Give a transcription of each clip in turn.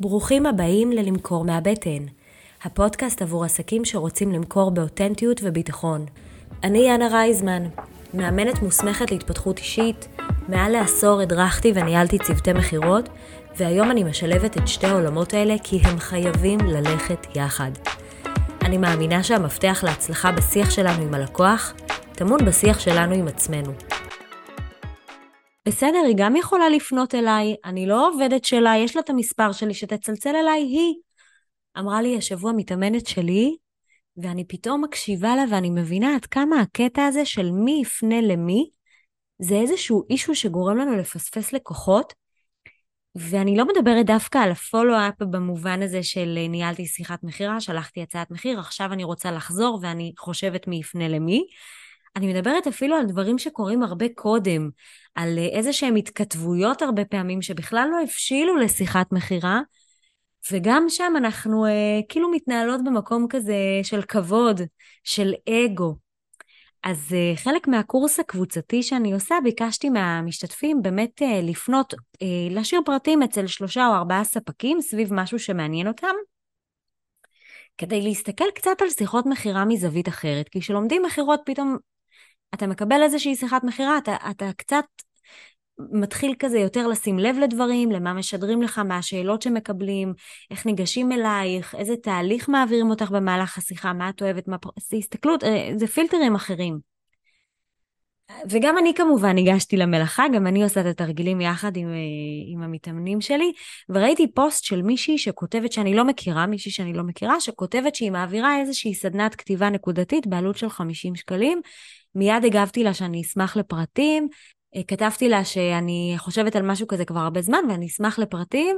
ברוכים הבאים ללמכור מהבטן, הפודקאסט עבור עסקים שרוצים למכור באותנטיות וביטחון. אני יאנה רייזמן, מאמנת מוסמכת להתפתחות אישית, מעל לעשור הדרכתי וניהלתי צוותי מכירות, והיום אני משלבת את שתי העולמות האלה כי הם חייבים ללכת יחד. אני מאמינה שהמפתח להצלחה בשיח שלנו עם הלקוח טמון בשיח שלנו עם עצמנו. בסדר, היא גם יכולה לפנות אליי, אני לא עובדת שלה, יש לה את המספר שלי, שתצלצל אליי היא. אמרה לי השבוע מתאמנת שלי, ואני פתאום מקשיבה לה ואני מבינה עד כמה הקטע הזה של מי יפנה למי, זה איזשהו אישו שגורם לנו לפספס לקוחות, ואני לא מדברת דווקא על הפולו-אפ במובן הזה של ניהלתי שיחת מכירה, שלחתי הצעת מחיר, עכשיו אני רוצה לחזור ואני חושבת מי יפנה למי. אני מדברת אפילו על דברים שקורים הרבה קודם, על איזה שהם התכתבויות הרבה פעמים שבכלל לא הבשילו לשיחת מכירה, וגם שם אנחנו אה, כאילו מתנהלות במקום כזה של כבוד, של אגו. אז אה, חלק מהקורס הקבוצתי שאני עושה, ביקשתי מהמשתתפים באמת אה, לפנות, אה, להשאיר פרטים אצל שלושה או ארבעה ספקים סביב משהו שמעניין אותם, כדי להסתכל קצת על שיחות מכירה מזווית אחרת, כי כשלומדים מכירות פתאום אתה מקבל איזושהי שיחת מכירה, אתה, אתה קצת מתחיל כזה יותר לשים לב לדברים, למה משדרים לך, מה השאלות שמקבלים, איך ניגשים אלייך, איזה תהליך מעבירים אותך במהלך השיחה, מה את אוהבת, מה... זה הסתכלות, אה, זה פילטרים אחרים. וגם אני כמובן ניגשתי למלאכה, גם אני עושה את התרגילים יחד עם, אה, עם המתאמנים שלי, וראיתי פוסט של מישהי שכותבת שאני לא מכירה, מישהי שאני לא מכירה, שכותבת שהיא מעבירה איזושהי סדנת כתיבה נקודתית בעלות של 50 שקלים. מיד הגבתי לה שאני אשמח לפרטים, כתבתי לה שאני חושבת על משהו כזה כבר הרבה זמן ואני אשמח לפרטים.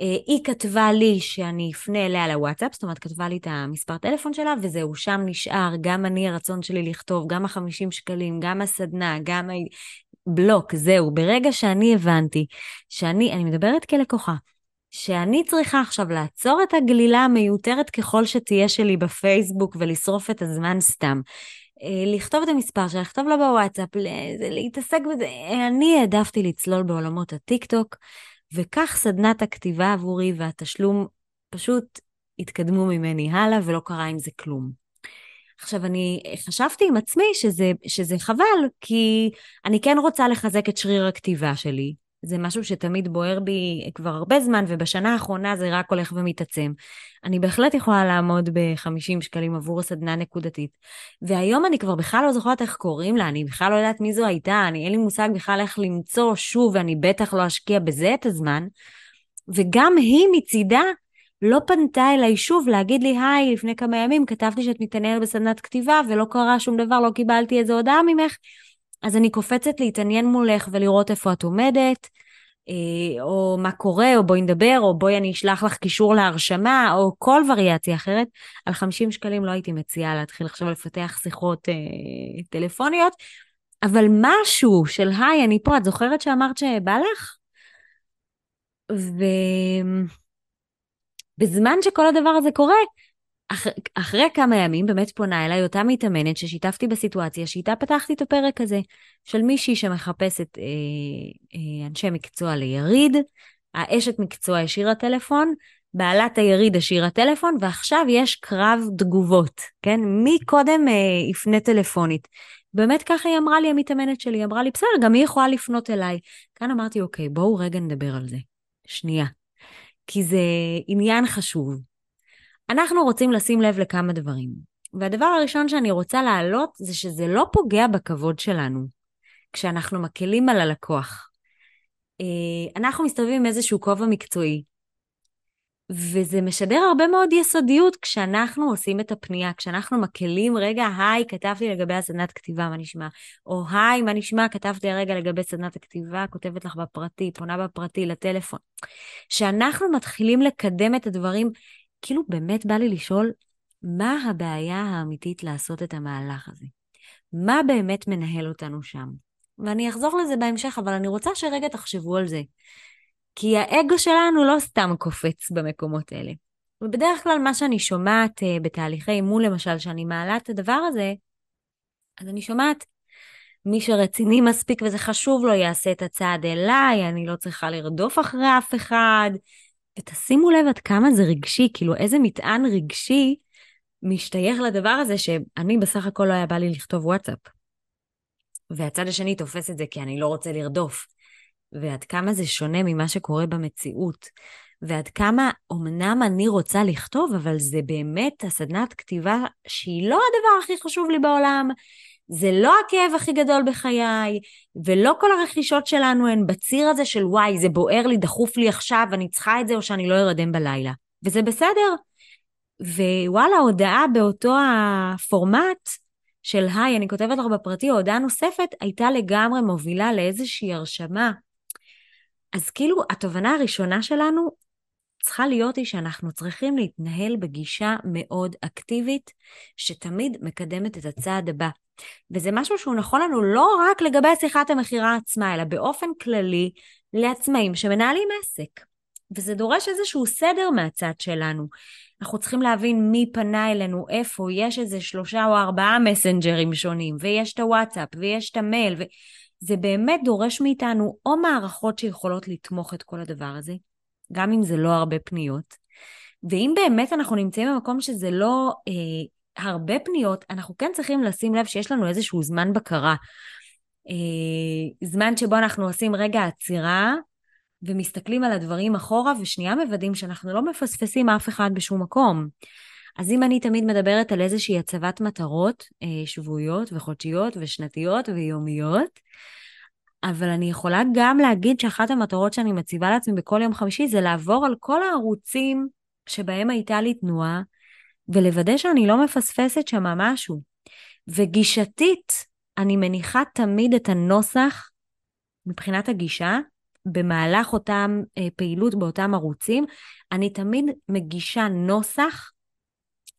אה, היא כתבה לי שאני אפנה אליה לוואטסאפ, זאת אומרת כתבה לי את המספר טלפון שלה וזהו, שם נשאר גם אני הרצון שלי לכתוב, גם החמישים שקלים, גם הסדנה, גם ה... בלוק, זהו. ברגע שאני הבנתי שאני, אני מדברת כלקוחה, שאני צריכה עכשיו לעצור את הגלילה המיותרת ככל שתהיה שלי בפייסבוק ולשרוף את הזמן סתם. אה, לכתוב את המספר שלה, לכתוב לה בוואטסאפ, להתעסק בזה. אני העדפתי לצלול בעולמות הטיק טוק, וכך סדנת הכתיבה עבורי והתשלום פשוט התקדמו ממני הלאה ולא קרה עם זה כלום. עכשיו, אני חשבתי עם עצמי שזה, שזה חבל, כי אני כן רוצה לחזק את שריר הכתיבה שלי, זה משהו שתמיד בוער בי כבר הרבה זמן, ובשנה האחרונה זה רק הולך ומתעצם. אני בהחלט יכולה לעמוד ב-50 שקלים עבור סדנה נקודתית. והיום אני כבר בכלל לא זוכרת איך קוראים לה, אני בכלל לא יודעת מי זו הייתה, אני אין לי מושג בכלל איך למצוא שוב, ואני בטח לא אשקיע בזה את הזמן. וגם היא מצידה לא פנתה אליי שוב להגיד לי, היי, לפני כמה ימים כתבתי שאת מתעניינת בסדנת כתיבה ולא קרה שום דבר, לא קיבלתי איזו הודעה ממך. אז אני קופצת להתעניין מולך ולראות איפה את עומדת, אה, או מה קורה, או בואי נדבר, או בואי אני אשלח לך קישור להרשמה, או כל וריאציה אחרת. על 50 שקלים לא הייתי מציעה להתחיל עכשיו לפתח שיחות אה, טלפוניות, אבל משהו של היי, אני פה, את זוכרת שאמרת שבא לך? ובזמן שכל הדבר הזה קורה, אח... אחרי כמה ימים באמת פונה אליי אותה מתאמנת ששיתפתי בסיטואציה שאיתה פתחתי את הפרק הזה, של מישהי שמחפשת אה, אה, אנשי מקצוע ליריד, האשת מקצוע השאירה טלפון, בעלת היריד השאירה טלפון, ועכשיו יש קרב תגובות, כן? מי קודם אה, יפנה טלפונית? באמת ככה היא אמרה לי, המתאמנת שלי, היא אמרה לי, בסדר, גם היא יכולה לפנות אליי. כאן אמרתי, אוקיי, בואו רגע נדבר על זה. שנייה. כי זה עניין חשוב. אנחנו רוצים לשים לב לכמה דברים. והדבר הראשון שאני רוצה להעלות זה שזה לא פוגע בכבוד שלנו כשאנחנו מקלים על הלקוח. אה, אנחנו מסתובבים עם איזשהו כובע מקצועי, וזה משדר הרבה מאוד יסודיות כשאנחנו עושים את הפנייה, כשאנחנו מקלים, רגע, היי, כתבתי לגבי הסדנת כתיבה, מה נשמע? או היי, מה נשמע? כתבתי הרגע לגבי סדנת הכתיבה, כותבת לך בפרטי, פונה בפרטי לטלפון. כשאנחנו מתחילים לקדם את הדברים, כאילו באמת בא לי לשאול, מה הבעיה האמיתית לעשות את המהלך הזה? מה באמת מנהל אותנו שם? ואני אחזור לזה בהמשך, אבל אני רוצה שרגע תחשבו על זה. כי האגו שלנו לא סתם קופץ במקומות האלה. ובדרך כלל מה שאני שומעת uh, בתהליכי אימון, למשל, שאני מעלה את הדבר הזה, אז אני שומעת, מי שרציני מספיק וזה חשוב לו, יעשה את הצעד אליי, אני לא צריכה לרדוף אחרי אף אחד, ותשימו לב עד כמה זה רגשי, כאילו איזה מטען רגשי משתייך לדבר הזה שאני בסך הכל לא היה בא לי לכתוב וואטסאפ. והצד השני תופס את זה כי אני לא רוצה לרדוף. ועד כמה זה שונה ממה שקורה במציאות. ועד כמה אמנם אני רוצה לכתוב, אבל זה באמת הסדנת כתיבה שהיא לא הדבר הכי חשוב לי בעולם, זה לא הכאב הכי גדול בחיי, ולא כל הרכישות שלנו הן בציר הזה של וואי, זה בוער לי, דחוף לי עכשיו, אני צריכה את זה או שאני לא ארדם בלילה. וזה בסדר. ווואלה, הודעה באותו הפורמט של היי, אני כותבת לך בפרטי, הודעה נוספת, הייתה לגמרי מובילה לאיזושהי הרשמה. אז כאילו, התובנה הראשונה שלנו צריכה להיות היא שאנחנו צריכים להתנהל בגישה מאוד אקטיבית, שתמיד מקדמת את הצעד הבא. וזה משהו שהוא נכון לנו לא רק לגבי שיחת המכירה עצמה, אלא באופן כללי לעצמאים שמנהלים עסק. וזה דורש איזשהו סדר מהצד שלנו. אנחנו צריכים להבין מי פנה אלינו, איפה, יש איזה שלושה או ארבעה מסנג'רים שונים, ויש את הוואטסאפ, ויש את המייל, וזה באמת דורש מאיתנו או מערכות שיכולות לתמוך את כל הדבר הזה, גם אם זה לא הרבה פניות, ואם באמת אנחנו נמצאים במקום שזה לא אה, הרבה פניות, אנחנו כן צריכים לשים לב שיש לנו איזשהו זמן בקרה. אה, זמן שבו אנחנו עושים רגע עצירה, ומסתכלים על הדברים אחורה, ושנייה מוודאים שאנחנו לא מפספסים אף אחד בשום מקום. אז אם אני תמיד מדברת על איזושהי הצבת מטרות אה, שבועיות וחודשיות ושנתיות ויומיות, אבל אני יכולה גם להגיד שאחת המטרות שאני מציבה לעצמי בכל יום חמישי זה לעבור על כל הערוצים שבהם הייתה לי תנועה, ולוודא שאני לא מפספסת שם משהו. וגישתית, אני מניחה תמיד את הנוסח מבחינת הגישה, במהלך אותם אה, פעילות באותם ערוצים, אני תמיד מגישה נוסח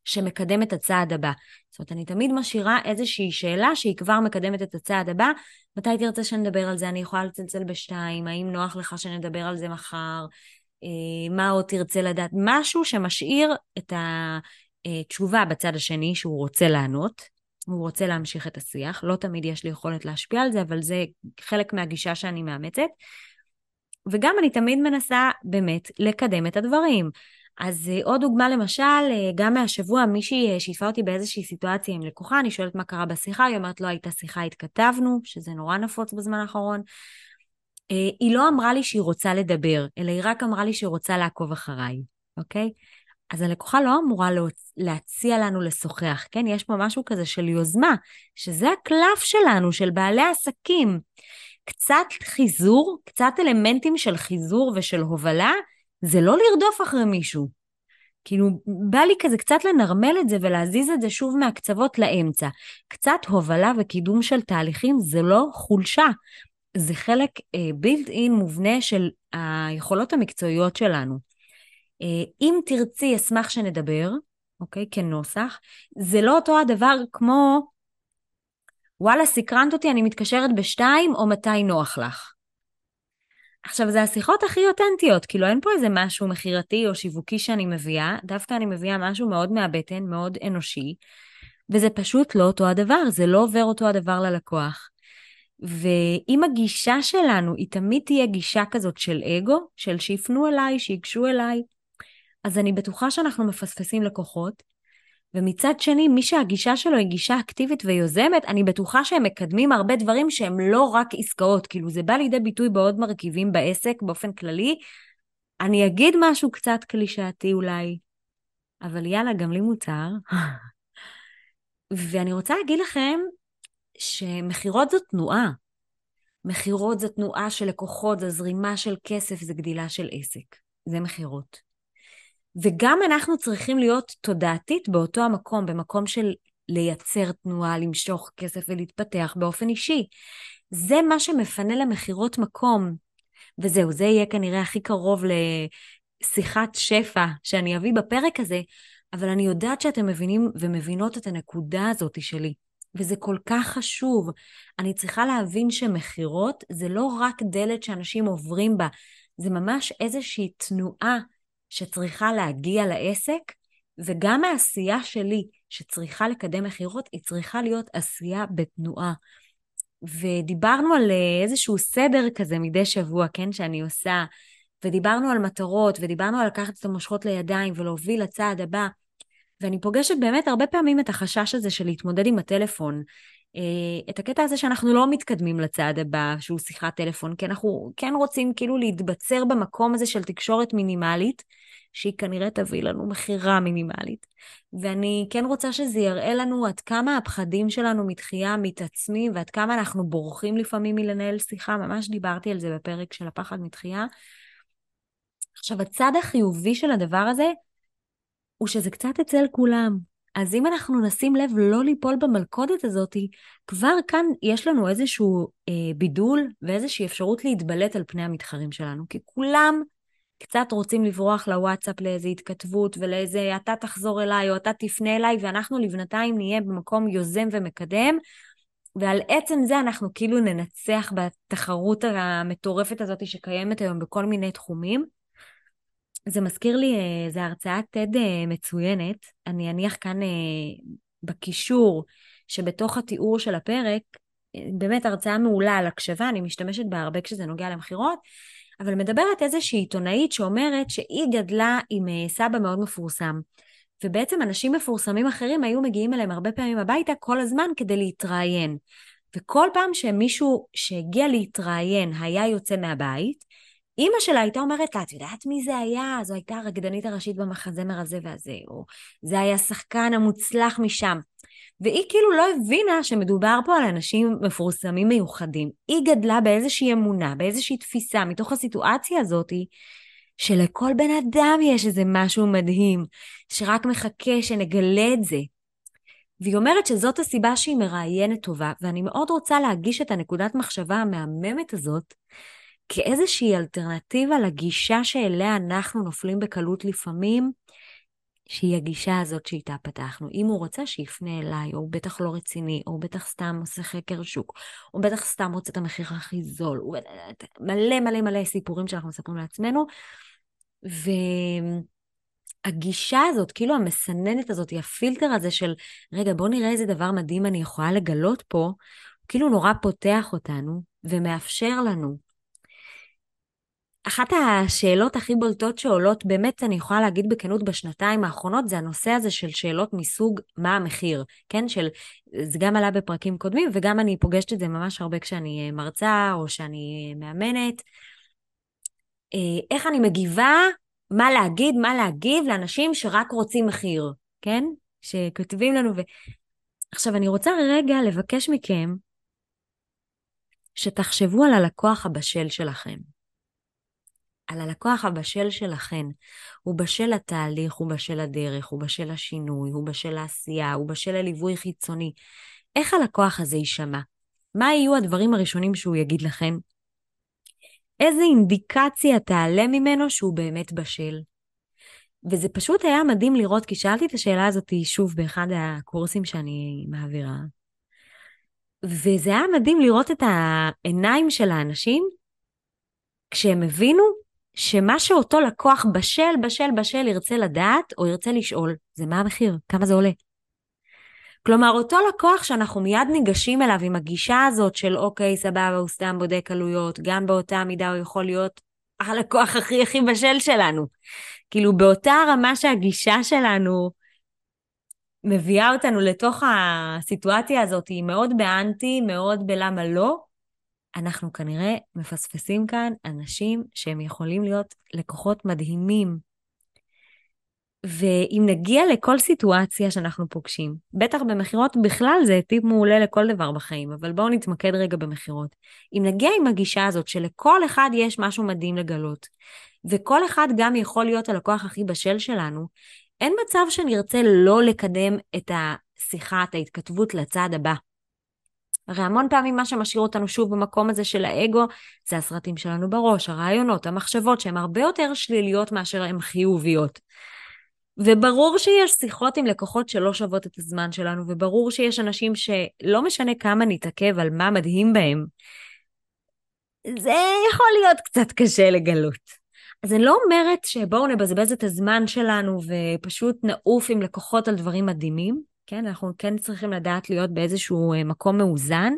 שמקדם את הצעד הבא. זאת אומרת, אני תמיד משאירה איזושהי שאלה שהיא כבר מקדמת את הצעד הבא. מתי תרצה שנדבר על זה? אני יכולה לצלצל בשתיים? האם נוח לך שנדבר על זה מחר? אה, מה עוד תרצה לדעת? משהו שמשאיר את התשובה בצד השני שהוא רוצה לענות. הוא רוצה להמשיך את השיח. לא תמיד יש לי יכולת להשפיע על זה, אבל זה חלק מהגישה שאני מאמצת. וגם אני תמיד מנסה באמת לקדם את הדברים. אז אה, עוד דוגמה למשל, אה, גם מהשבוע מישהי אה, שיתפה אותי באיזושהי סיטואציה עם לקוחה, אני שואלת מה קרה בשיחה, היא אומרת לא הייתה שיחה, התכתבנו, שזה נורא נפוץ בזמן האחרון. היא לא אמרה לי שהיא רוצה לדבר, אלא היא רק אמרה לי שהיא רוצה לעקוב אחריי, אוקיי? אז הלקוחה לא אמורה להציע לנו לשוחח, כן? יש פה משהו כזה של יוזמה, שזה הקלף שלנו, של בעלי עסקים. קצת חיזור, קצת אלמנטים של חיזור ושל הובלה, זה לא לרדוף אחרי מישהו. כאילו, בא לי כזה קצת לנרמל את זה ולהזיז את זה שוב מהקצוות לאמצע. קצת הובלה וקידום של תהליכים זה לא חולשה, זה חלק בילט uh, אין מובנה של היכולות המקצועיות שלנו. Uh, אם תרצי, אשמח שנדבר, אוקיי? כנוסח. זה לא אותו הדבר כמו וואלה, סקרנת אותי, אני מתקשרת בשתיים, או מתי נוח לך. עכשיו, זה השיחות הכי אותנטיות, כאילו אין פה איזה משהו מכירתי או שיווקי שאני מביאה, דווקא אני מביאה משהו מאוד מהבטן, מאוד אנושי, וזה פשוט לא אותו הדבר, זה לא עובר אותו הדבר ללקוח. ואם הגישה שלנו היא תמיד תהיה גישה כזאת של אגו, של שיפנו אליי, שיגשו אליי, אז אני בטוחה שאנחנו מפספסים לקוחות, ומצד שני, מי שהגישה שלו היא גישה אקטיבית ויוזמת, אני בטוחה שהם מקדמים הרבה דברים שהם לא רק עסקאות, כאילו זה בא לידי ביטוי בעוד מרכיבים בעסק באופן כללי. אני אגיד משהו קצת קלישאתי אולי, אבל יאללה, גם לי מותר. ואני רוצה להגיד לכם שמכירות זו תנועה. מכירות זו תנועה של לקוחות, זו זרימה של כסף, זו גדילה של עסק. זה מכירות. וגם אנחנו צריכים להיות תודעתית באותו המקום, במקום של לייצר תנועה, למשוך כסף ולהתפתח באופן אישי. זה מה שמפנה למכירות מקום. וזהו, זה יהיה כנראה הכי קרוב לשיחת שפע שאני אביא בפרק הזה, אבל אני יודעת שאתם מבינים ומבינות את הנקודה הזאת שלי. וזה כל כך חשוב. אני צריכה להבין שמכירות זה לא רק דלת שאנשים עוברים בה, זה ממש איזושהי תנועה שצריכה להגיע לעסק, וגם העשייה שלי שצריכה לקדם מכירות, היא צריכה להיות עשייה בתנועה. ודיברנו על אה, איזשהו סדר כזה מדי שבוע, כן, שאני עושה, ודיברנו על מטרות, ודיברנו על לקחת את המושכות לידיים ולהוביל לצעד הבא. ואני פוגשת באמת הרבה פעמים את החשש הזה של להתמודד עם הטלפון. אה, את הקטע הזה שאנחנו לא מתקדמים לצעד הבא, שהוא שיחת טלפון, כי אנחנו כן רוצים כאילו להתבצר במקום הזה של תקשורת מינימלית, שהיא כנראה תביא לנו מכירה מינימלית. ואני כן רוצה שזה יראה לנו עד כמה הפחדים שלנו מתחייה מתעצמים, ועד כמה אנחנו בורחים לפעמים מלנהל שיחה, ממש דיברתי על זה בפרק של הפחד מתחייה. עכשיו, הצד החיובי של הדבר הזה, הוא שזה קצת אצל כולם. אז אם אנחנו נשים לב לא ליפול במלכודת הזאת, כבר כאן יש לנו איזשהו אה, בידול ואיזושהי אפשרות להתבלט על פני המתחרים שלנו, כי כולם קצת רוצים לברוח לוואטסאפ לאיזו התכתבות ולאיזה אתה תחזור אליי או אתה תפנה אליי, ואנחנו לבנתיים נהיה במקום יוזם ומקדם, ועל עצם זה אנחנו כאילו ננצח בתחרות המטורפת הזאת שקיימת היום בכל מיני תחומים. זה מזכיר לי, אה, זו הרצאת TED אה, מצוינת, אני אניח כאן אה, בקישור שבתוך התיאור של הפרק, באמת הרצאה מעולה על הקשבה, אני משתמשת בה הרבה כשזה נוגע למכירות, אבל מדברת איזושהי עיתונאית שאומרת שהיא גדלה עם סבא מאוד מפורסם. ובעצם אנשים מפורסמים אחרים היו מגיעים אליהם הרבה פעמים הביתה כל הזמן כדי להתראיין. וכל פעם שמישהו שהגיע להתראיין היה יוצא מהבית, אימא שלה הייתה אומרת לה, את יודעת מי זה היה? זו הייתה הרקדנית הראשית במחזמר הזה והזה, או זה היה השחקן המוצלח משם. והיא כאילו לא הבינה שמדובר פה על אנשים מפורסמים מיוחדים. היא גדלה באיזושהי אמונה, באיזושהי תפיסה, מתוך הסיטואציה הזאת, שלכל בן אדם יש איזה משהו מדהים, שרק מחכה שנגלה את זה. והיא אומרת שזאת הסיבה שהיא מראיינת טובה, ואני מאוד רוצה להגיש את הנקודת מחשבה המהממת הזאת, כאיזושהי אלטרנטיבה לגישה שאליה אנחנו נופלים בקלות לפעמים, שהיא הגישה הזאת שאיתה פתחנו. אם הוא רוצה, שיפנה אליי, או הוא בטח לא רציני, או הוא בטח סתם עושה חקר שוק, או בטח סתם רוצה את המחיר הכי זול, הוא... מלא מלא מלא סיפורים שאנחנו מספרים לעצמנו. והגישה הזאת, כאילו המסננת הזאת, הפילטר הזה של, רגע, בוא נראה איזה דבר מדהים אני יכולה לגלות פה, כאילו נורא פותח אותנו ומאפשר לנו אחת השאלות הכי בולטות שעולות, באמת, אני יכולה להגיד בכנות, בשנתיים האחרונות, זה הנושא הזה של שאלות מסוג מה המחיר, כן? של, זה גם עלה בפרקים קודמים, וגם אני פוגשת את זה ממש הרבה כשאני אה, מרצה או שאני אה, מאמנת. אה, איך אני מגיבה, מה להגיד, מה להגיב לאנשים שרק רוצים מחיר, כן? שכותבים לנו ו... עכשיו, אני רוצה רגע לבקש מכם שתחשבו על הלקוח הבשל שלכם. על הלקוח הבשל שלכן. הוא בשל לתהליך, הוא בשל לדרך, הוא בשל לשינוי, הוא בשל לעשייה, הוא בשל לליווי חיצוני. איך הלקוח הזה יישמע? מה יהיו הדברים הראשונים שהוא יגיד לכם? איזה אינדיקציה תעלה ממנו שהוא באמת בשל? וזה פשוט היה מדהים לראות, כי שאלתי את השאלה הזאת שוב באחד הקורסים שאני מעבירה, וזה היה מדהים לראות את העיניים של האנשים כשהם הבינו שמה שאותו לקוח בשל, בשל, בשל ירצה לדעת או ירצה לשאול, זה מה המחיר, כמה זה עולה. כלומר, אותו לקוח שאנחנו מיד ניגשים אליו עם הגישה הזאת של אוקיי, סבבה, הוא סתם בודק עלויות, גם באותה מידה הוא יכול להיות הלקוח הכי הכי בשל שלנו. כאילו, באותה רמה שהגישה שלנו מביאה אותנו לתוך הסיטואציה הזאת, היא מאוד באנטי, מאוד בלמה לא, אנחנו כנראה מפספסים כאן אנשים שהם יכולים להיות לקוחות מדהימים. ואם נגיע לכל סיטואציה שאנחנו פוגשים, בטח במכירות בכלל זה טיפ מעולה לכל דבר בחיים, אבל בואו נתמקד רגע במכירות. אם נגיע עם הגישה הזאת שלכל אחד יש משהו מדהים לגלות, וכל אחד גם יכול להיות הלקוח הכי בשל שלנו, אין מצב שנרצה לא לקדם את השיחה, את ההתכתבות לצעד הבא. הרי המון פעמים מה שמשאיר אותנו שוב במקום הזה של האגו, זה הסרטים שלנו בראש, הרעיונות, המחשבות, שהן הרבה יותר שליליות מאשר הן חיוביות. וברור שיש שיחות עם לקוחות שלא שוות את הזמן שלנו, וברור שיש אנשים שלא משנה כמה נתעכב על מה מדהים בהם, זה יכול להיות קצת קשה לגלות. אז אני לא אומרת שבואו נבזבז את הזמן שלנו ופשוט נעוף עם לקוחות על דברים מדהימים, כן? אנחנו כן צריכים לדעת להיות באיזשהו אה, מקום מאוזן,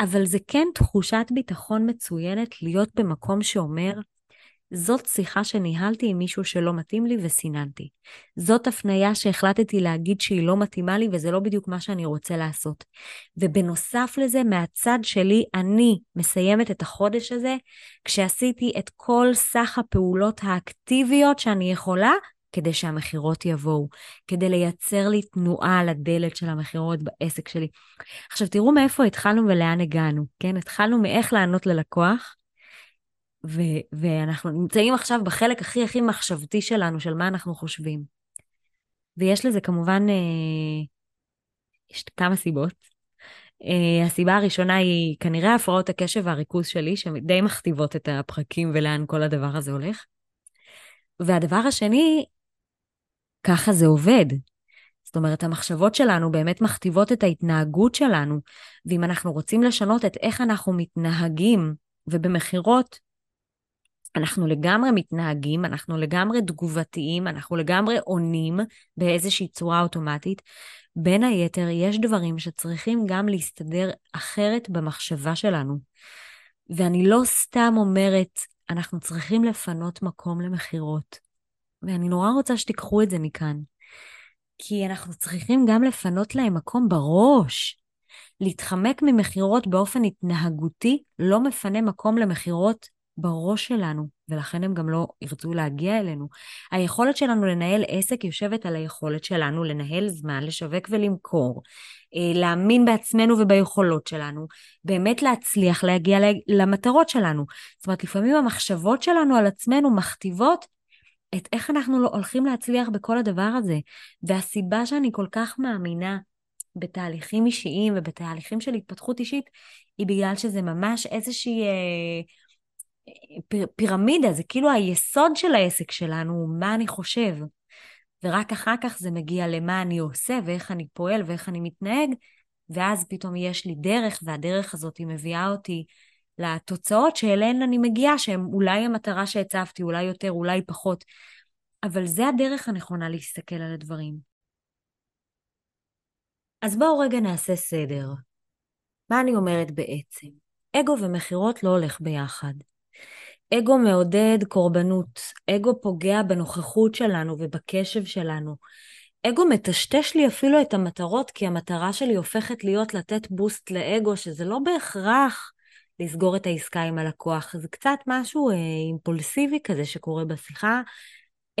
אבל זה כן תחושת ביטחון מצוינת להיות במקום שאומר, זאת שיחה שניהלתי עם מישהו שלא מתאים לי וסיננתי. זאת הפנייה שהחלטתי להגיד שהיא לא מתאימה לי וזה לא בדיוק מה שאני רוצה לעשות. ובנוסף לזה, מהצד שלי, אני מסיימת את החודש הזה כשעשיתי את כל סך הפעולות האקטיביות שאני יכולה כדי שהמכירות יבואו, כדי לייצר לי תנועה על הדלת של המכירות בעסק שלי. עכשיו, תראו מאיפה התחלנו ולאן הגענו, כן? התחלנו מאיך לענות ללקוח, ו- ואנחנו נמצאים עכשיו בחלק הכי הכי מחשבתי שלנו, של מה אנחנו חושבים. ויש לזה כמובן, אה, יש כמה סיבות. אה, הסיבה הראשונה היא כנראה הפרעות הקשב והריכוז שלי, שדי מכתיבות את הפרקים ולאן כל הדבר הזה הולך. והדבר השני, ככה זה עובד. זאת אומרת, המחשבות שלנו באמת מכתיבות את ההתנהגות שלנו, ואם אנחנו רוצים לשנות את איך אנחנו מתנהגים, ובמכירות, אנחנו לגמרי מתנהגים, אנחנו לגמרי תגובתיים, אנחנו לגמרי עונים באיזושהי צורה אוטומטית. בין היתר, יש דברים שצריכים גם להסתדר אחרת במחשבה שלנו. ואני לא סתם אומרת, אנחנו צריכים לפנות מקום למכירות. ואני נורא רוצה שתיקחו את זה מכאן. כי אנחנו צריכים גם לפנות להם מקום בראש. להתחמק ממכירות באופן התנהגותי לא מפנה מקום למכירות בראש שלנו, ולכן הם גם לא ירצו להגיע אלינו. היכולת שלנו לנהל עסק יושבת על היכולת שלנו לנהל זמן, לשווק ולמכור, אה, להאמין בעצמנו וביכולות שלנו, באמת להצליח להגיע למטרות שלנו. זאת אומרת, לפעמים המחשבות שלנו על עצמנו מכתיבות את איך אנחנו לא הולכים להצליח בכל הדבר הזה. והסיבה שאני כל כך מאמינה בתהליכים אישיים ובתהליכים של התפתחות אישית, היא בגלל שזה ממש איזושהי... אה, פירמידה, זה כאילו היסוד של העסק שלנו, מה אני חושב. ורק אחר כך זה מגיע למה אני עושה ואיך אני פועל ואיך אני מתנהג, ואז פתאום יש לי דרך, והדרך הזאת מביאה אותי לתוצאות שאליהן אני מגיעה, שהן אולי המטרה שהצבתי, אולי יותר, אולי פחות, אבל זה הדרך הנכונה להסתכל על הדברים. אז בואו רגע נעשה סדר. מה אני אומרת בעצם? אגו ומכירות לא הולך ביחד. אגו מעודד קורבנות, אגו פוגע בנוכחות שלנו ובקשב שלנו. אגו מטשטש לי אפילו את המטרות, כי המטרה שלי הופכת להיות לתת בוסט לאגו, שזה לא בהכרח לסגור את העסקה עם הלקוח. זה קצת משהו אה, אימפולסיבי כזה שקורה בשיחה.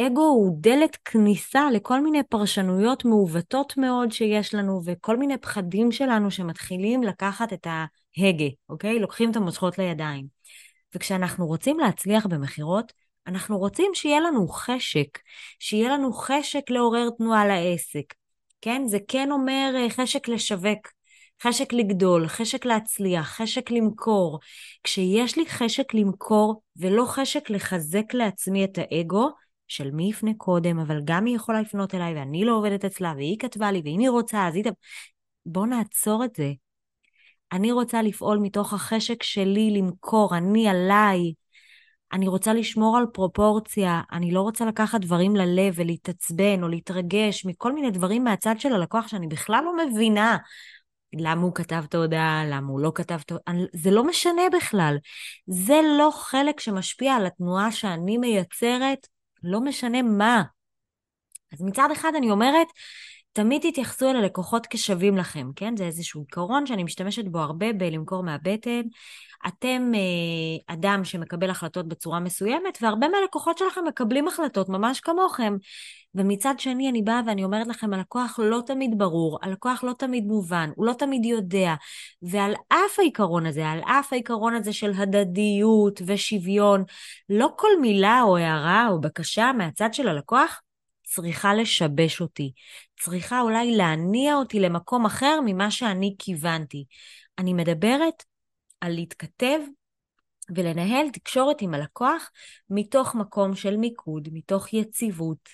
אגו הוא דלת כניסה לכל מיני פרשנויות מעוותות מאוד שיש לנו, וכל מיני פחדים שלנו שמתחילים לקחת את ההגה, אוקיי? לוקחים את המושכות לידיים. וכשאנחנו רוצים להצליח במכירות, אנחנו רוצים שיהיה לנו חשק, שיהיה לנו חשק לעורר תנועה לעסק. כן? זה כן אומר אה, חשק לשווק, חשק לגדול, חשק להצליח, חשק למכור. כשיש לי חשק למכור ולא חשק לחזק לעצמי את האגו, של מי יפנה קודם, אבל גם היא יכולה לפנות אליי ואני לא עובדת אצלה, והיא כתבה לי, ואם היא רוצה, אז היא... בואו נעצור את זה. אני רוצה לפעול מתוך החשק שלי למכור, אני עליי. אני רוצה לשמור על פרופורציה, אני לא רוצה לקחת דברים ללב ולהתעצבן או להתרגש מכל מיני דברים מהצד של הלקוח שאני בכלל לא מבינה למה הוא כתב את ההודעה, למה הוא לא כתב את ההודעה, זה לא משנה בכלל. זה לא חלק שמשפיע על התנועה שאני מייצרת, לא משנה מה. אז מצד אחד אני אומרת, תמיד תתייחסו אל הלקוחות כשווים לכם, כן? זה איזשהו עיקרון שאני משתמשת בו הרבה בלמכור מהבטן. אתם אה, אדם שמקבל החלטות בצורה מסוימת, והרבה מהלקוחות שלכם מקבלים החלטות ממש כמוכם. ומצד שני, אני באה ואני אומרת לכם, הלקוח לא תמיד ברור, הלקוח לא תמיד מובן, הוא לא תמיד יודע. ועל אף העיקרון הזה, על אף העיקרון הזה של הדדיות ושוויון, לא כל מילה או הערה או בקשה מהצד של הלקוח צריכה לשבש אותי, צריכה אולי להניע אותי למקום אחר ממה שאני כיוונתי. אני מדברת על להתכתב ולנהל תקשורת עם הלקוח מתוך מקום של מיקוד, מתוך יציבות.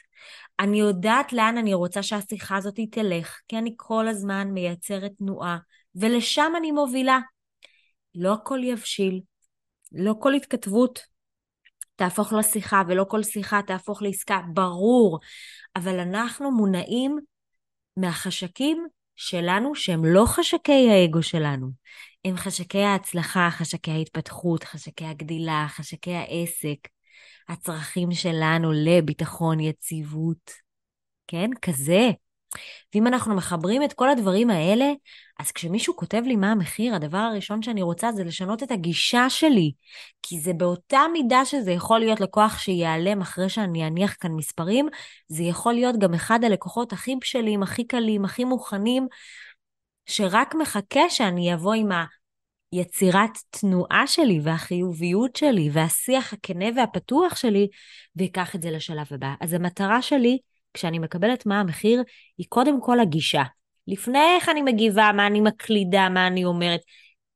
אני יודעת לאן אני רוצה שהשיחה הזאת תלך, כי אני כל הזמן מייצרת תנועה, ולשם אני מובילה. לא הכל יבשיל, לא כל התכתבות תהפוך לשיחה, ולא כל שיחה תהפוך לעסקה, ברור. אבל אנחנו מונעים מהחשקים שלנו, שהם לא חשקי האגו שלנו. הם חשקי ההצלחה, חשקי ההתפתחות, חשקי הגדילה, חשקי העסק. הצרכים שלנו לביטחון, יציבות, כן? כזה. ואם אנחנו מחברים את כל הדברים האלה, אז כשמישהו כותב לי מה המחיר, הדבר הראשון שאני רוצה זה לשנות את הגישה שלי. כי זה באותה מידה שזה יכול להיות לקוח שיעלם אחרי שאני אניח כאן מספרים, זה יכול להיות גם אחד הלקוחות הכי בשלים, הכי קלים, הכי מוכנים, שרק מחכה שאני אבוא עם היצירת תנועה שלי והחיוביות שלי והשיח הכנה והפתוח שלי, ויקח את זה לשלב הבא. אז המטרה שלי, כשאני מקבלת מה המחיר, היא קודם כל הגישה. לפני איך אני מגיבה, מה אני מקלידה, מה אני אומרת.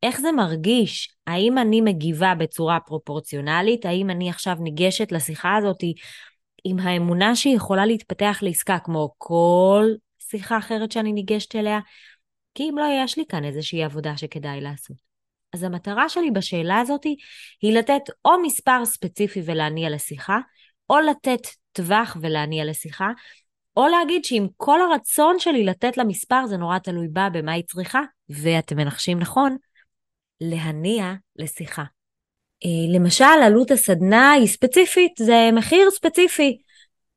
איך זה מרגיש? האם אני מגיבה בצורה פרופורציונלית? האם אני עכשיו ניגשת לשיחה הזאת עם האמונה שהיא יכולה להתפתח לעסקה כמו כל שיחה אחרת שאני ניגשת אליה? כי אם לא, יש לי כאן איזושהי עבודה שכדאי לעשות. אז המטרה שלי בשאלה הזאת היא לתת או מספר ספציפי ולהניע לשיחה, או לתת טווח ולהניע לשיחה, או להגיד שעם כל הרצון שלי לתת לה מספר, זה נורא תלוי בה, במה היא צריכה, ואתם מנחשים נכון, להניע לשיחה. אה, למשל, עלות הסדנה היא ספציפית, זה מחיר ספציפי.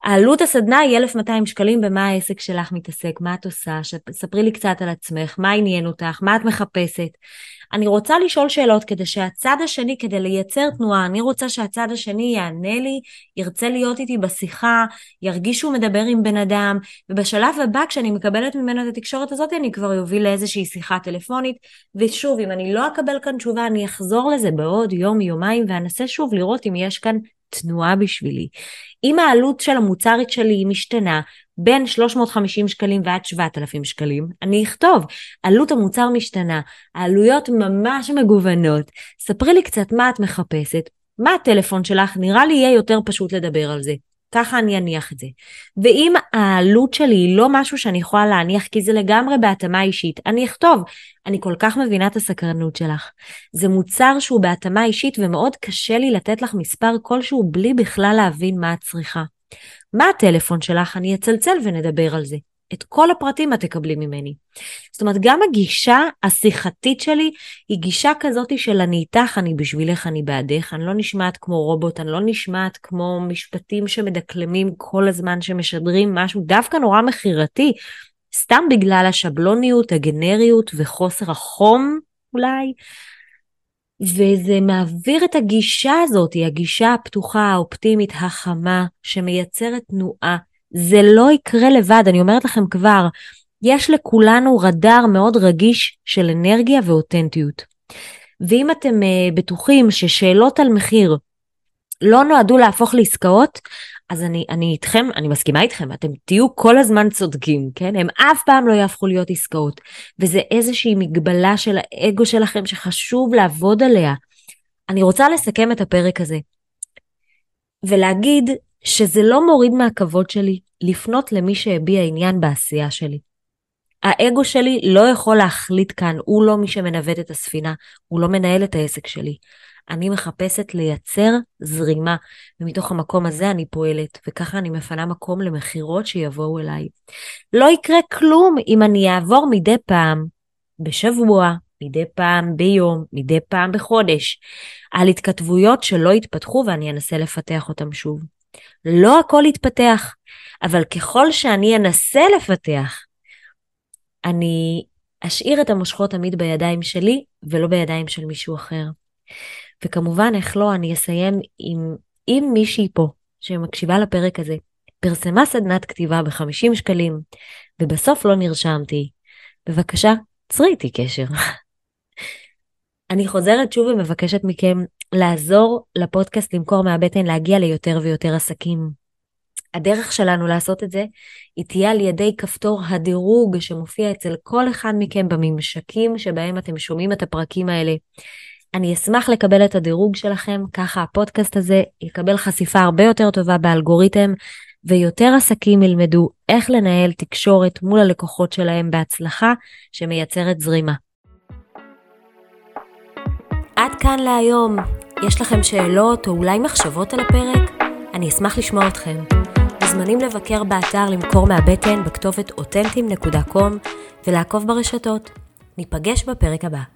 העלות הסדנה היא 1,200 שקלים במה העסק שלך מתעסק, מה את עושה, ספרי לי קצת על עצמך, מה עניין אותך, מה את מחפשת. אני רוצה לשאול שאלות כדי שהצד השני, כדי לייצר תנועה, אני רוצה שהצד השני יענה לי, ירצה להיות איתי בשיחה, ירגיש שהוא מדבר עם בן אדם, ובשלב הבא, כשאני מקבלת ממנו את התקשורת הזאת, אני כבר אוביל לאיזושהי שיחה טלפונית, ושוב, אם אני לא אקבל כאן תשובה, אני אחזור לזה בעוד יום, יומיים, ואנסה שוב לראות אם יש כאן תנועה בשבילי. אם העלות של המוצרית שלי משתנה בין 350 שקלים ועד 7,000 שקלים, אני אכתוב, עלות המוצר משתנה, העלויות ממש מגוונות, ספרי לי קצת מה את מחפשת, מה הטלפון שלך, נראה לי יהיה יותר פשוט לדבר על זה. ככה אני אניח את זה. ואם העלות שלי היא לא משהו שאני יכולה להניח, כי זה לגמרי בהתאמה אישית, אני אכתוב, אני כל כך מבינה את הסקרנות שלך. זה מוצר שהוא בהתאמה אישית ומאוד קשה לי לתת לך מספר כלשהו בלי בכלל להבין מה את צריכה. מה הטלפון שלך? אני אצלצל ונדבר על זה. את כל הפרטים את תקבלי ממני. זאת אומרת, גם הגישה השיחתית שלי היא גישה כזאת של אני איתך, אני בשבילך, אני בעדך, אני לא נשמעת כמו רובוט, אני לא נשמעת כמו משפטים שמדקלמים כל הזמן, שמשדרים משהו דווקא נורא מכירתי, סתם בגלל השבלוניות, הגנריות וחוסר החום אולי. וזה מעביר את הגישה הזאת, הגישה הפתוחה, האופטימית, החמה, שמייצרת תנועה. זה לא יקרה לבד, אני אומרת לכם כבר, יש לכולנו רדאר מאוד רגיש של אנרגיה ואותנטיות. ואם אתם uh, בטוחים ששאלות על מחיר לא נועדו להפוך לעסקאות, אז אני, אני איתכם, אני מסכימה איתכם, אתם תהיו כל הזמן צודקים, כן? הם אף פעם לא יהפכו להיות עסקאות. וזה איזושהי מגבלה של האגו שלכם שחשוב לעבוד עליה. אני רוצה לסכם את הפרק הזה ולהגיד שזה לא מוריד מהכבוד שלי לפנות למי שהביע עניין בעשייה שלי. האגו שלי לא יכול להחליט כאן, הוא לא מי שמנווט את הספינה, הוא לא מנהל את העסק שלי. אני מחפשת לייצר זרימה, ומתוך המקום הזה אני פועלת, וככה אני מפנה מקום למכירות שיבואו אליי. לא יקרה כלום אם אני אעבור מדי פעם, בשבוע, מדי פעם ביום, מדי פעם בחודש, על התכתבויות שלא יתפתחו ואני אנסה לפתח אותם שוב. לא הכל יתפתח, אבל ככל שאני אנסה לפתח, אני אשאיר את המושכות תמיד בידיים שלי ולא בידיים של מישהו אחר. וכמובן, איך לא, אני אסיים עם, עם מישהי פה שמקשיבה לפרק הזה, פרסמה סדנת כתיבה ב-50 שקלים, ובסוף לא נרשמתי. בבקשה, צרי איתי קשר. אני חוזרת שוב ומבקשת מכם לעזור לפודקאסט למכור מהבטן להגיע ליותר ויותר עסקים. הדרך שלנו לעשות את זה היא תהיה על ידי כפתור הדירוג שמופיע אצל כל אחד מכם בממשקים שבהם אתם שומעים את הפרקים האלה. אני אשמח לקבל את הדירוג שלכם, ככה הפודקאסט הזה יקבל חשיפה הרבה יותר טובה באלגוריתם, ויותר עסקים ילמדו איך לנהל תקשורת מול הלקוחות שלהם בהצלחה שמייצרת זרימה. עד כאן להיום. יש לכם שאלות או אולי מחשבות על הפרק? אני אשמח לשמוע אתכם. מוזמנים לבקר באתר למכור מהבטן בכתובת אותנטים.com ולעקוב ברשתות. ניפגש בפרק הבא.